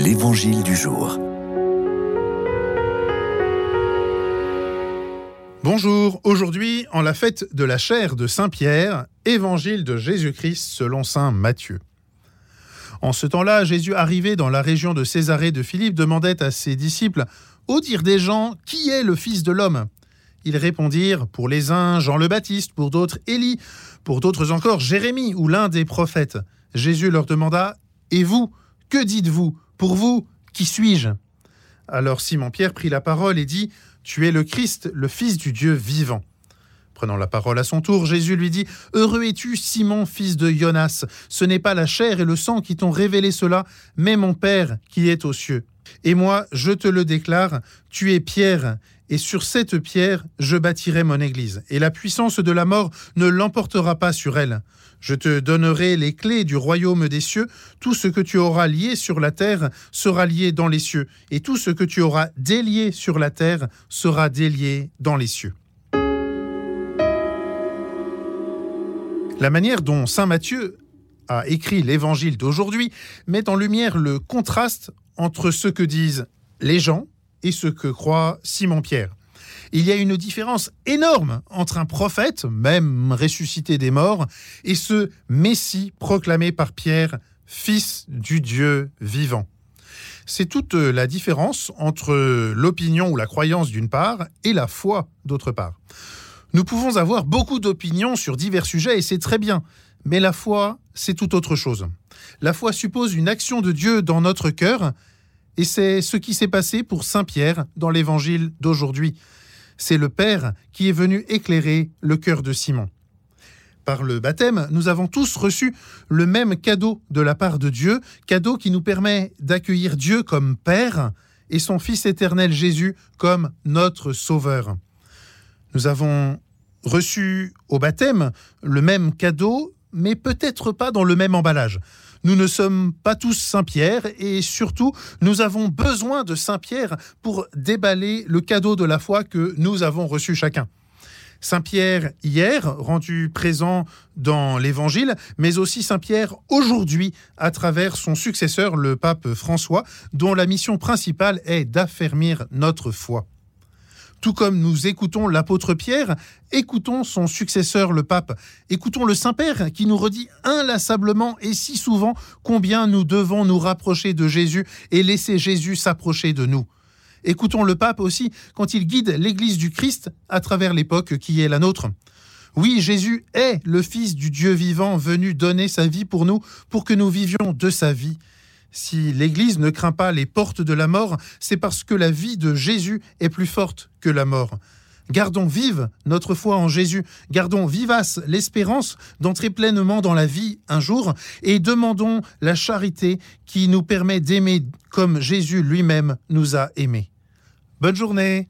L'Évangile du jour. Bonjour, aujourd'hui, en la fête de la chair de Saint-Pierre, Évangile de Jésus-Christ selon Saint Matthieu. En ce temps-là, Jésus arrivé dans la région de Césarée de Philippe demandait à ses disciples, Au dire des gens, qui est le Fils de l'homme? Ils répondirent, pour les uns, Jean le Baptiste, pour d'autres, Élie, pour d'autres encore, Jérémie ou l'un des prophètes. Jésus leur demanda, Et vous, que dites-vous? Pour vous, qui suis-je? Alors Simon-Pierre prit la parole et dit, Tu es le Christ, le Fils du Dieu vivant. Prenant la parole à son tour, Jésus lui dit, Heureux es-tu, Simon, fils de Jonas, ce n'est pas la chair et le sang qui t'ont révélé cela, mais mon Père qui est aux cieux. Et moi, je te le déclare, tu es Pierre, et sur cette pierre, je bâtirai mon Église, et la puissance de la mort ne l'emportera pas sur elle. Je te donnerai les clés du royaume des cieux, tout ce que tu auras lié sur la terre sera lié dans les cieux, et tout ce que tu auras délié sur la terre sera délié dans les cieux. La manière dont Saint Matthieu a écrit l'évangile d'aujourd'hui met en lumière le contraste entre ce que disent les gens et ce que croit Simon-Pierre. Il y a une différence énorme entre un prophète, même ressuscité des morts, et ce Messie proclamé par Pierre, fils du Dieu vivant. C'est toute la différence entre l'opinion ou la croyance d'une part et la foi d'autre part. Nous pouvons avoir beaucoup d'opinions sur divers sujets et c'est très bien, mais la foi, c'est tout autre chose. La foi suppose une action de Dieu dans notre cœur et c'est ce qui s'est passé pour Saint Pierre dans l'évangile d'aujourd'hui. C'est le Père qui est venu éclairer le cœur de Simon. Par le baptême, nous avons tous reçu le même cadeau de la part de Dieu, cadeau qui nous permet d'accueillir Dieu comme Père et son Fils éternel Jésus comme notre Sauveur. Nous avons reçu au baptême le même cadeau, mais peut-être pas dans le même emballage. Nous ne sommes pas tous Saint-Pierre et surtout, nous avons besoin de Saint-Pierre pour déballer le cadeau de la foi que nous avons reçu chacun. Saint-Pierre hier, rendu présent dans l'Évangile, mais aussi Saint-Pierre aujourd'hui, à travers son successeur, le pape François, dont la mission principale est d'affermir notre foi. Tout comme nous écoutons l'apôtre Pierre, écoutons son successeur le pape, écoutons le Saint-Père qui nous redit inlassablement et si souvent combien nous devons nous rapprocher de Jésus et laisser Jésus s'approcher de nous. Écoutons le pape aussi quand il guide l'Église du Christ à travers l'époque qui est la nôtre. Oui, Jésus est le Fils du Dieu vivant venu donner sa vie pour nous, pour que nous vivions de sa vie. Si l'Église ne craint pas les portes de la mort, c'est parce que la vie de Jésus est plus forte que la mort. Gardons vive notre foi en Jésus, gardons vivace l'espérance d'entrer pleinement dans la vie un jour, et demandons la charité qui nous permet d'aimer comme Jésus lui-même nous a aimés. Bonne journée